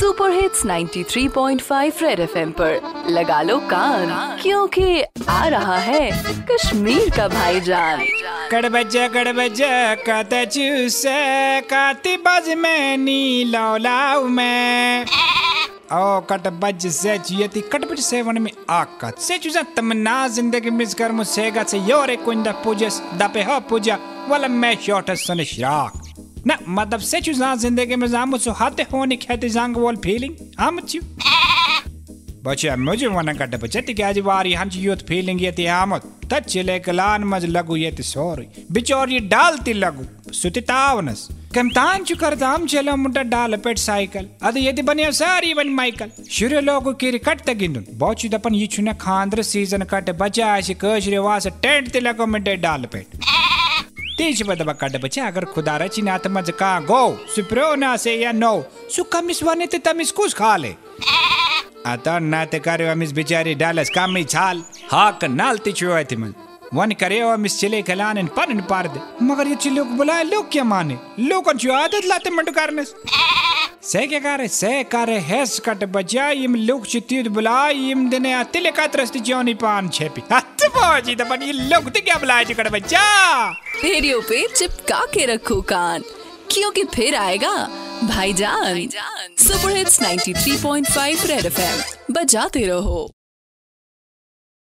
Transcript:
Super hits 93.5 red FM पर। लगा लो कान, क्योंकि आ रहा है कश्मीर का भाईजान। कड़ बजा कड़ बजा चूसे, काती बज में नी लौलाऊ में। ओ कट बज से चुयती कट बज से वन में आकत। से चुजा तमन्ना, ज़िंदगी मिस कर मुझसे गा से योरे कुंदा पूजस, दपे हो पूजा वाला मैं शॉट सन शराक। ना मतलब से चुजा ज़िंदगी में जामु सो हाथे होने कहते जांग वॉल फीलिंग हम चु बच्चा मुझे वना कट बच्चा तिकाज वारी हंच यूथ फीलिंग ये आमत तचले कलान मज लगु, ये सॉरी बिचौर ये डालती लगु, सुति तावनस। कमतान चु दाम चलो मुंडा डाल पेट साइकिल। अद यदि बनियो सारी वन माइकल। शुरू लोगु किर कट तगिंदुन बोचु दपन ये छुना खांद्र सीज़न कट बचा आशि कशरे वास टेंट ते लगो मुंडे डाल पेट। कट बच्चा अगर खुदा रची नाथ मज का गो। सुप्रो ना से या नो सु कमिस वने ते तमिस कुछ खा ले। आता ना ते करे अमिस बिचारी डालस कामी छाल। हाक नालती छुआ थी मन वन करे अमिस चिले खलान इन पन पार दे। मगर ये चिल्लो को बुलाए लोग क्या माने? लोगन जो आदत लाते मंडू चित्ती बुला इम दिने अतिले का त्रस्ती जोनी पान छेपी हत्ते पहुँची तो बनी लोग ते क्या बुलाए जी कट बच्चा रेडियो पे चिपका के रखो कान क्योंकि फिर आएगा भाईजान सुपर हिट्स 93.5 रेड एफएम बजाते रहो